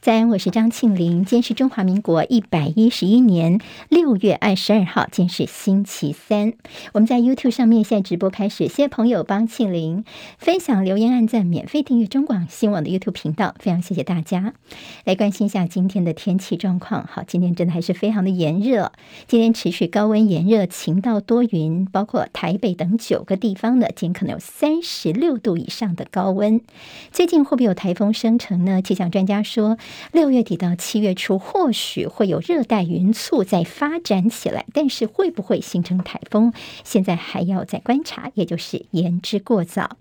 在，我是张庆玲。今天是中华民国一百一十一年六月二十二号，今天是星期三。我们在 YouTube 上面现在直播开始，谢谢朋友帮庆玲分享、留言、按赞、免费订阅中广新闻网的 YouTube 频道，非常谢谢大家。来关心一下今天的天气状况。好，今天真的还是非常的炎热，今天持续高温炎热，晴到多云，包括台北等九个地方的，今天可能有三十六度以上的高温。最近会不会有台风生成呢？气象专家说。六月底到七月初，或许会有热带云簇在发展起来，但是会不会形成台风，现在还要再观察，也就是言之过早。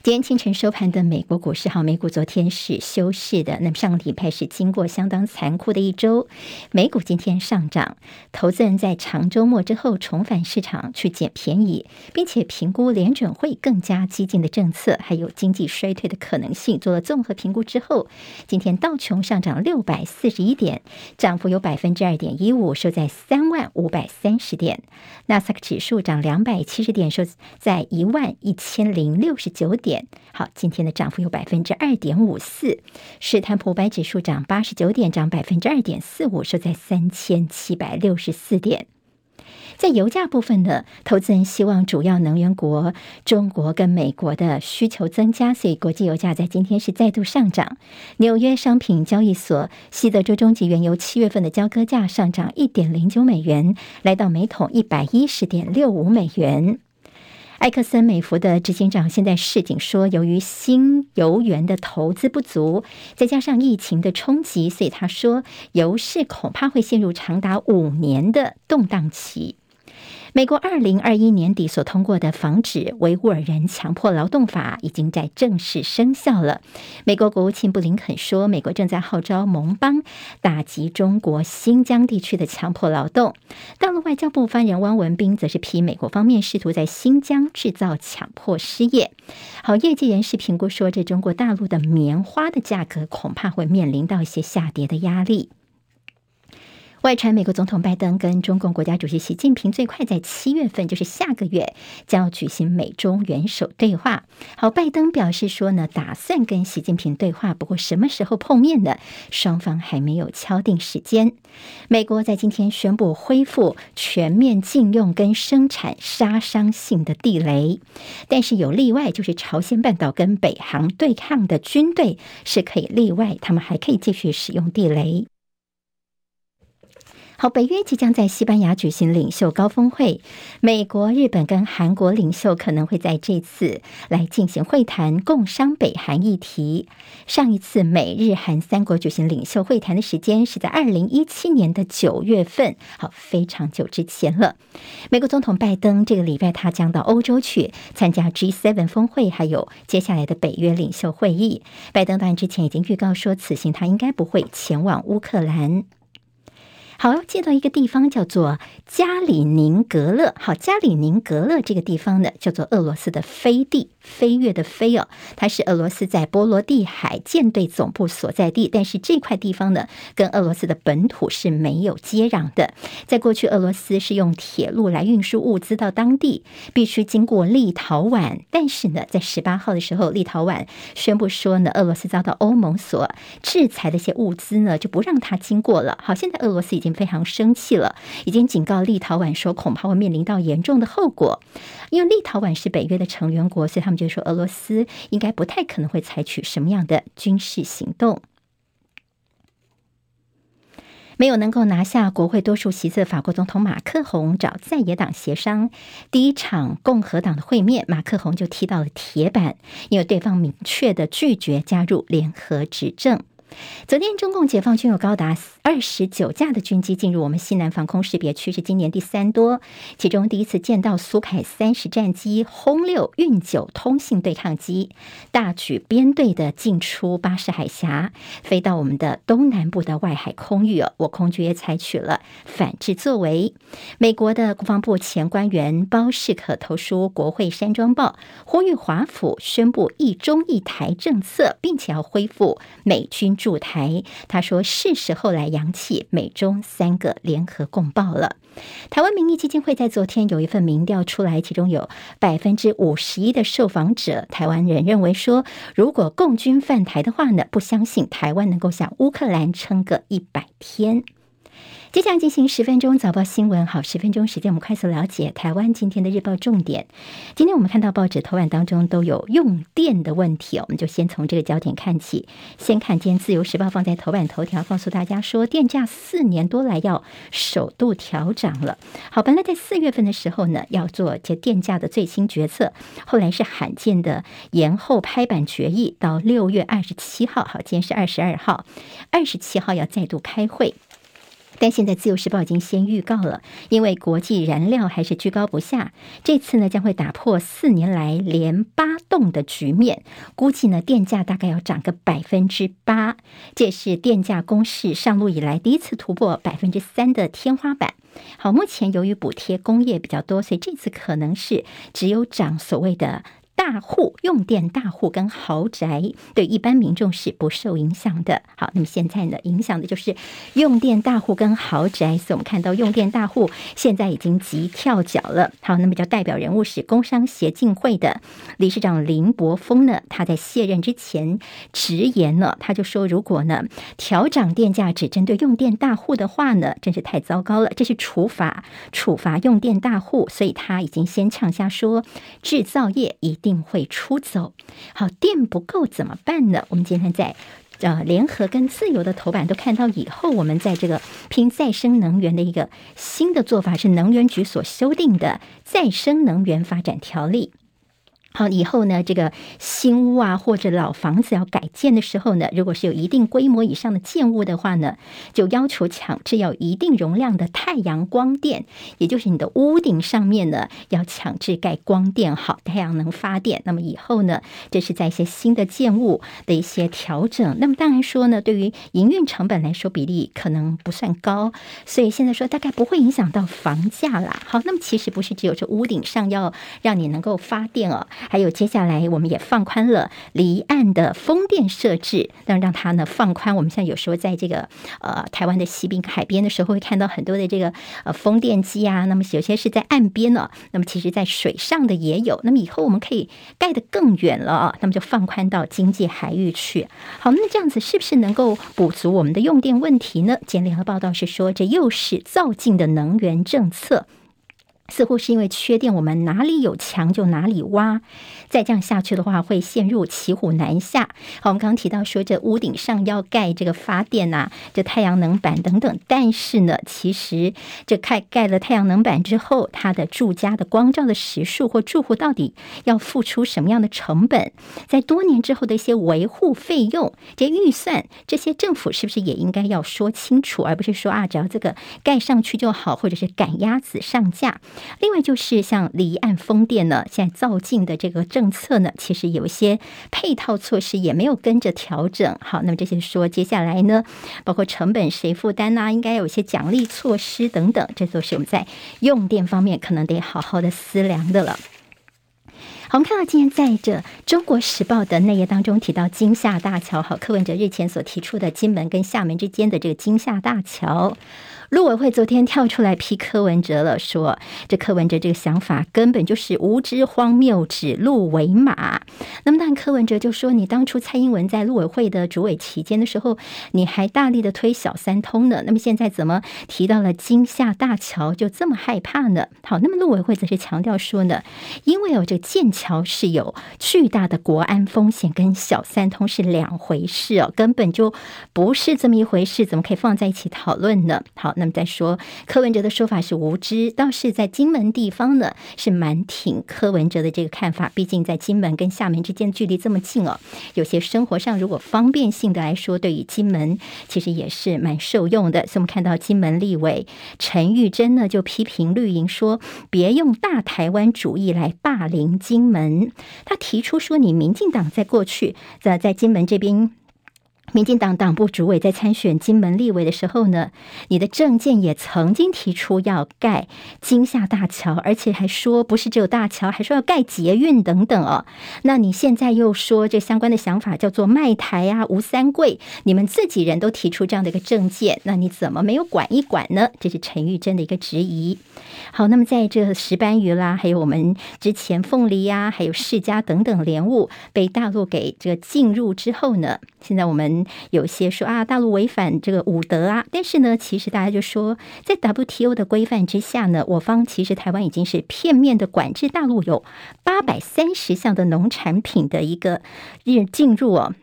今天清晨收盘的美国股市，好，美股昨天是休市的。那么上个礼拜是经过相当残酷的一周，美股今天上涨。投资人在长周末之后重返市场去捡便宜，并且评估联准会更加激进的政策，还有经济衰退的可能性，做了综合评估之后，今天道琼上涨六百四十一点，涨幅有百分之二点一五，收在三万五百三十点。纳斯达克指数涨两百七十点，收在一万一千零六十九点。好，今天的涨幅有百分之二点五四，史坦普白指数涨八十九点，涨百分之二点四五，收在三千七百六十四点。在油价部分呢，投资人希望主要能源国中国跟美国的需求增加，所以国际油价在今天是再度上涨。纽约商品交易所西德州中级原油七月份的交割价上涨一点零九美元，来到每桶一百一十点六五美元。埃克森美孚的执行长现在示警说，由于新油源的投资不足，再加上疫情的冲击，所以他说油市恐怕会陷入长达五年的动荡期。美国二零二一年底所通过的防止维吾尔人强迫劳动法已经在正式生效了。美国国务卿布林肯说，美国正在号召盟邦打击中国新疆地区的强迫劳动。大陆外交部发言人汪文斌则是批美国方面试图在新疆制造强迫失业。好，业界人士评估说，这中国大陆的棉花的价格恐怕会面临到一些下跌的压力。外传美国总统拜登跟中共国家主席习近平最快在七月份，就是下个月，将要举行美中元首对话。好，拜登表示说呢，打算跟习近平对话，不过什么时候碰面呢？双方还没有敲定时间。美国在今天宣布恢复全面禁用跟生产杀伤性的地雷，但是有例外，就是朝鲜半岛跟北韩对抗的军队是可以例外，他们还可以继续使用地雷。好，北约即将在西班牙举行领袖高峰会，美国、日本跟韩国领袖可能会在这次来进行会谈，共商北韩议题。上一次美日韩三国举行领袖会谈的时间是在二零一七年的九月份，好，非常久之前了。美国总统拜登这个礼拜他将到欧洲去参加 G7 峰会，还有接下来的北约领袖会议。拜登当然之前已经预告说，此行他应该不会前往乌克兰。好，要接到一个地方叫做加里宁格勒。好，加里宁格勒这个地方呢，叫做俄罗斯的飞地，飞跃的飞哦，它是俄罗斯在波罗的海舰队总部所在地。但是这块地方呢，跟俄罗斯的本土是没有接壤的。在过去，俄罗斯是用铁路来运输物资到当地，必须经过立陶宛。但是呢，在十八号的时候，立陶宛宣布说呢，俄罗斯遭到欧盟所制裁的一些物资呢，就不让它经过了。好，现在俄罗斯已经。非常生气了，已经警告立陶宛说，恐怕会面临到严重的后果。因为立陶宛是北约的成员国，所以他们就说俄罗斯应该不太可能会采取什么样的军事行动。没有能够拿下国会多数席次的法国总统马克宏找在野党协商，第一场共和党的会面，马克宏就踢到了铁板，因为对方明确的拒绝加入联合执政。昨天，中共解放军有高达二十九架的军机进入我们西南防空识别区，是今年第三多。其中第一次见到苏凯三十战机、轰六运九通信对抗机，大举编队的进出巴士海峡，飞到我们的东南部的外海空域。我空军也采取了反制作为。美国的国防部前官员包世可投书国会山庄报，呼吁华府宣布一中一台政策，并且要恢复美军。驻台，他说是时候来扬起美中三个联合共报了。台湾民意基金会在昨天有一份民调出来，其中有百分之五十一的受访者，台湾人认为说，如果共军犯台的话呢，不相信台湾能够像乌克兰撑个一百天。接下来进行十分钟早报新闻，好，十分钟时间，我们快速了解台湾今天的日报重点。今天我们看到报纸头版当中都有用电的问题，我们就先从这个焦点看起。先看今天自由时报放在头版头条，告诉大家说，电价四年多来要首度调涨了。好，本来在四月份的时候呢，要做这电价的最新决策，后来是罕见的延后拍板决议到六月二十七号。好，今天是二十二号，二十七号要再度开会。但现在《自由时报》已经先预告了，因为国际燃料还是居高不下，这次呢将会打破四年来连八冻的局面，估计呢电价大概要涨个百分之八，这是电价公示上路以来第一次突破百分之三的天花板。好，目前由于补贴工业比较多，所以这次可能是只有涨所谓的。大户用电大户跟豪宅，对一般民众是不受影响的。好，那么现在呢，影响的就是用电大户跟豪宅。所以我们看到用电大户现在已经急跳脚了。好，那么叫代表人物是工商协进会的理事长林柏峰呢，他在卸任之前直言呢，他就说，如果呢调涨电价只针对用电大户的话呢，真是太糟糕了，这是处罚处罚用电大户。所以他已经先呛下说，制造业一定。定会出走，好，电不够怎么办呢？我们今天在呃联合跟自由的头版都看到，以后我们在这个拼再生能源的一个新的做法，是能源局所修订的再生能源发展条例。好，以后呢，这个新屋啊，或者老房子要改建的时候呢，如果是有一定规模以上的建物的话呢，就要求强制要一定容量的太阳光电，也就是你的屋顶上面呢要强制盖光电，好，太阳能发电。那么以后呢，这是在一些新的建物的一些调整。那么当然说呢，对于营运成本来说，比例可能不算高，所以现在说大概不会影响到房价啦。好，那么其实不是只有这屋顶上要让你能够发电哦。还有接下来，我们也放宽了离岸的风电设置，让让它呢放宽。我们现在有时候在这个呃台湾的西滨海边的时候，会看到很多的这个呃风电机啊。那么有些是在岸边呢，那么其实在水上的也有。那么以后我们可以盖得更远了啊，那么就放宽到经济海域去。好，那这样子是不是能够补足我们的用电问题呢？简联合报道是说，这又是造进的能源政策。似乎是因为缺电，我们哪里有墙就哪里挖。再这样下去的话，会陷入骑虎难下。好，我们刚刚提到说，这屋顶上要盖这个发电啊，这太阳能板等等。但是呢，其实这盖盖了太阳能板之后，它的住家的光照的时数或住户到底要付出什么样的成本？在多年之后的一些维护费用、这预算，这些政府是不是也应该要说清楚，而不是说啊，只要这个盖上去就好，或者是赶鸭子上架？另外就是像离岸风电呢，现在造进的这个政策呢，其实有一些配套措施也没有跟着调整。好，那么这些说接下来呢，包括成本谁负担呐？应该有一些奖励措施等等，这都是我们在用电方面可能得好好的思量的了。好，我们看到今天在这《中国时报》的内页当中提到金厦大桥，好，柯文哲日前所提出的金门跟厦门之间的这个金厦大桥。陆委会昨天跳出来批柯文哲了，说这柯文哲这个想法根本就是无知荒谬，指鹿为马。那么，但柯文哲就说：“你当初蔡英文在陆委会的主委期间的时候，你还大力的推小三通呢。那么现在怎么提到了金厦大桥就这么害怕呢？”好，那么陆委会则是强调说呢，因为有这个建桥是有巨大的国安风险，跟小三通是两回事哦，根本就不是这么一回事，怎么可以放在一起讨论呢？好。那么再说柯文哲的说法是无知，倒是在金门地方呢是蛮挺柯文哲的这个看法。毕竟在金门跟厦门之间距离这么近哦，有些生活上如果方便性的来说，对于金门其实也是蛮受用的。所以我们看到金门立委陈玉珍呢就批评绿营说，别用大台湾主义来霸凌金门。他提出说，你民进党在过去在在金门这边。民进党党部主委在参选金门立委的时候呢，你的政见也曾经提出要盖金厦大桥，而且还说不是只有大桥，还说要盖捷运等等哦。那你现在又说这相关的想法叫做卖台啊、吴三桂，你们自己人都提出这样的一个政见，那你怎么没有管一管呢？这是陈玉珍的一个质疑。好，那么在这石斑鱼啦，还有我们之前凤梨呀、啊，还有释迦等等莲雾被大陆给这个进入之后呢，现在我们有些说啊，大陆违反这个五德啊，但是呢，其实大家就说，在 WTO 的规范之下呢，我方其实台湾已经是片面的管制大陆有八百三十项的农产品的一个日进入哦。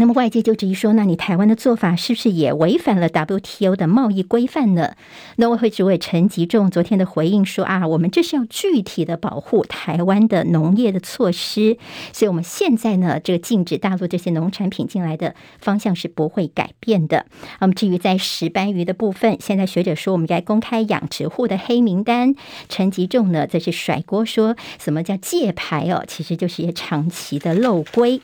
那么外界就质疑说，那你台湾的做法是不是也违反了 WTO 的贸易规范呢？农委会主委陈吉仲昨天的回应说啊，我们这是要具体的保护台湾的农业的措施，所以我们现在呢，这个禁止大陆这些农产品进来的方向是不会改变的。那么至于在石斑鱼的部分，现在学者说我们该公开养殖户的黑名单，陈吉仲呢则是甩锅说什么叫借牌哦，其实就是一些长期的漏规。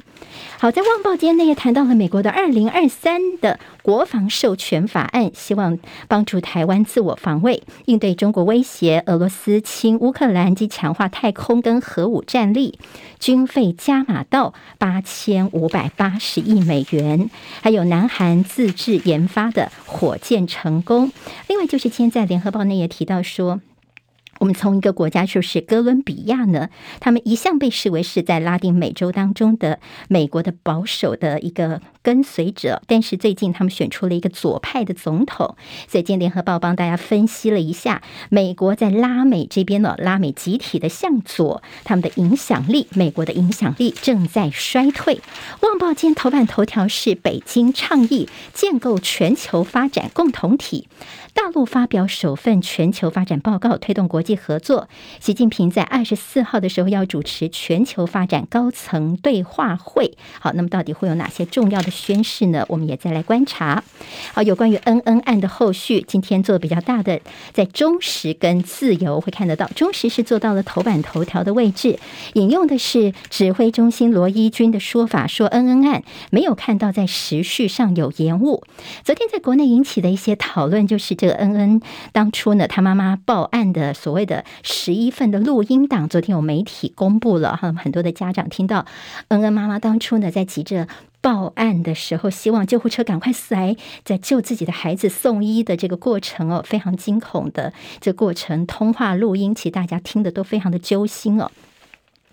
好，在《旺报》间内也谈到了美国的二零二三的国防授权法案，希望帮助台湾自我防卫，应对中国威胁，俄罗斯侵乌克兰及强化太空跟核武战力，军费加码到八千五百八十亿美元，还有南韩自制研发的火箭成功。另外，就是今天在《联合报》内也提到说。我们从一个国家，就是哥伦比亚呢，他们一向被视为是在拉丁美洲当中的美国的保守的一个跟随者，但是最近他们选出了一个左派的总统，所以今联合报帮大家分析了一下，美国在拉美这边呢，拉美集体的向左，他们的影响力，美国的影响力正在衰退。旺报今天头版头条是北京倡议建构全球发展共同体。大陆发表首份全球发展报告，推动国际合作。习近平在二十四号的时候要主持全球发展高层对话会。好，那么到底会有哪些重要的宣誓呢？我们也再来观察。好，有关于恩恩案的后续，今天做比较大的，在中时跟自由会看得到。中时是做到了头版头条的位置，引用的是指挥中心罗一军的说法，说恩恩案没有看到在时序上有延误。昨天在国内引起的一些讨论，就是。这个恩恩当初呢，他妈妈报案的所谓的十一份的录音档，昨天有媒体公布了哈，很多的家长听到恩恩妈妈当初呢，在急着报案的时候，希望救护车赶快来，在救自己的孩子送医的这个过程哦，非常惊恐的这过程，通话录音，其实大家听的都非常的揪心哦。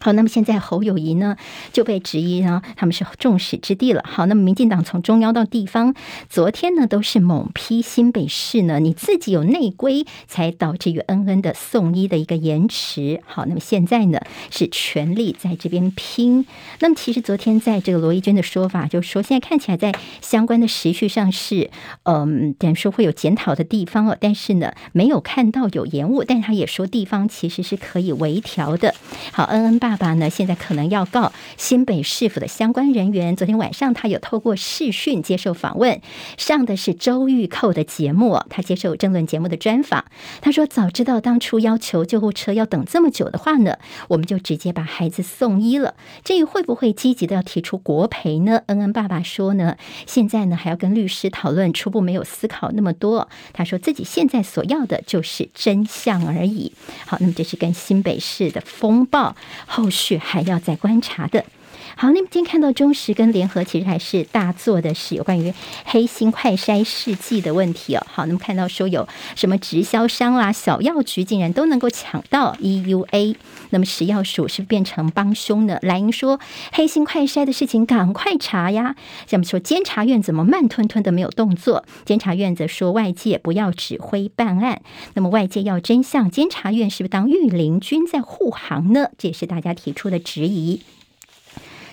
好，那么现在侯友谊呢就被质疑呢，他们是众矢之的了。好，那么民进党从中央到地方，昨天呢都是猛批新北市呢，你自己有内规，才导致于恩恩的送医的一个延迟。好，那么现在呢是全力在这边拼。那么其实昨天在这个罗一钧的说法，就说现在看起来在相关的时序上是，嗯，等于说会有检讨的地方哦，但是呢没有看到有延误，但是他也说地方其实是可以微调的。好，恩恩爸。爸爸呢？现在可能要告新北市府的相关人员。昨天晚上，他有透过视讯接受访问，上的是周玉蔻的节目。他接受政论节目的专访，他说：“早知道当初要求救护车要等这么久的话呢，我们就直接把孩子送医了。至于会不会积极的要提出国赔呢？”恩恩爸爸说呢：“现在呢还要跟律师讨论，初步没有思考那么多。他说自己现在所要的就是真相而已。”好，那么这是跟新北市的风暴。后后续还要再观察的。好，那么今天看到中时跟联合，其实还是大做的是有关于黑心快筛试剂的问题哦。好，那么看到说有什么直销商啦、小药局竟然都能够抢到 EUA，那么食药署是变成帮凶呢？蓝营说黑心快筛的事情赶快查呀。像我们说监察院怎么慢吞吞的没有动作？监察院则说外界不要指挥办案，那么外界要真相，监察院是不是当御林军在护航呢？这也是大家提出的质疑。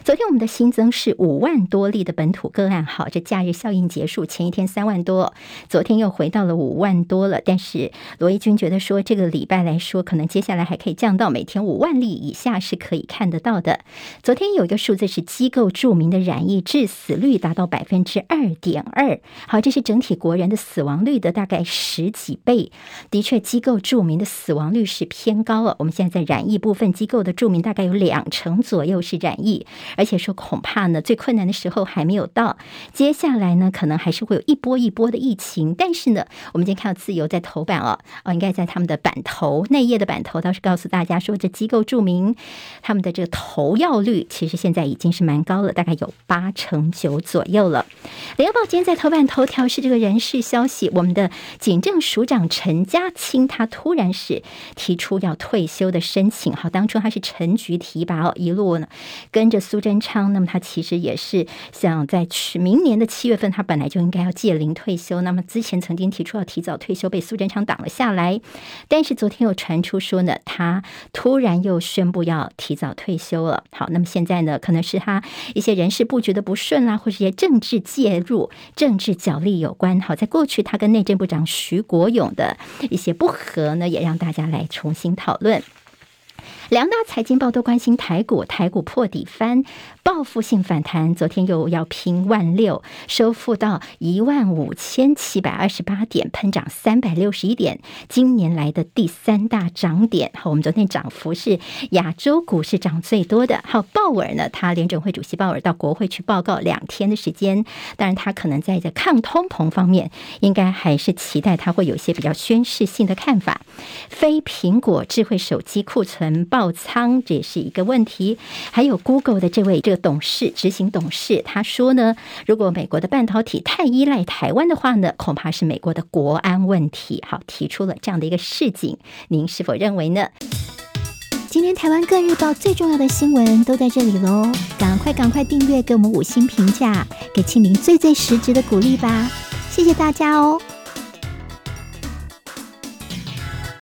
昨天我们的新增是五万多例的本土个案，好，这假日效应结束，前一天三万多，昨天又回到了五万多了。但是罗一军觉得说，这个礼拜来说，可能接下来还可以降到每天五万例以下是可以看得到的。昨天有一个数字是机构著名的染疫致死率达到百分之二点二，好，这是整体国人的死亡率的大概十几倍。的确，机构著名的死亡率是偏高了。我们现在在染疫部分机构的著名大概有两成左右是染疫。而且说恐怕呢，最困难的时候还没有到，接下来呢，可能还是会有一波一波的疫情。但是呢，我们今天看到自由在头版哦，哦，应该在他们的版头内页的版头，倒是告诉大家说，这机构注明他们的这个投药率其实现在已经是蛮高了，大概有八成九左右了。联合报今天在头版头条是这个人事消息，我们的警政署长陈家清他突然是提出要退休的申请。好，当初他是陈局提拔哦，一路呢跟着苏苏贞昌，那么他其实也是想在去明年的七月份，他本来就应该要届龄退休。那么之前曾经提出要提早退休，被苏贞昌挡了下来。但是昨天又传出说呢，他突然又宣布要提早退休了。好，那么现在呢，可能是他一些人事布局的不顺啦，或者一些政治介入、政治角力有关。好，在过去他跟内政部长徐国勇的一些不和呢，也让大家来重新讨论。两大财经报都关心台股，台股破底翻，报复性反弹，昨天又要拼万六，收复到一万五千七百二十八点，喷涨三百六十一点，今年来的第三大涨点。好，我们昨天涨幅是亚洲股市涨最多的。好，鲍尔呢，他联准会主席鲍尔到国会去报告两天的时间，当然他可能在这抗通膨方面，应该还是期待他会有一些比较宣示性的看法。非苹果智慧手机库存报。爆仓，这也是一个问题。还有 Google 的这位这个董事、执行董事，他说呢，如果美国的半导体太依赖台湾的话呢，恐怕是美国的国安问题。好，提出了这样的一个示警，您是否认为呢？今天台湾各日报最重要的新闻都在这里喽，赶快赶快订阅，给我们五星评价，给清明最最实质的鼓励吧，谢谢大家哦。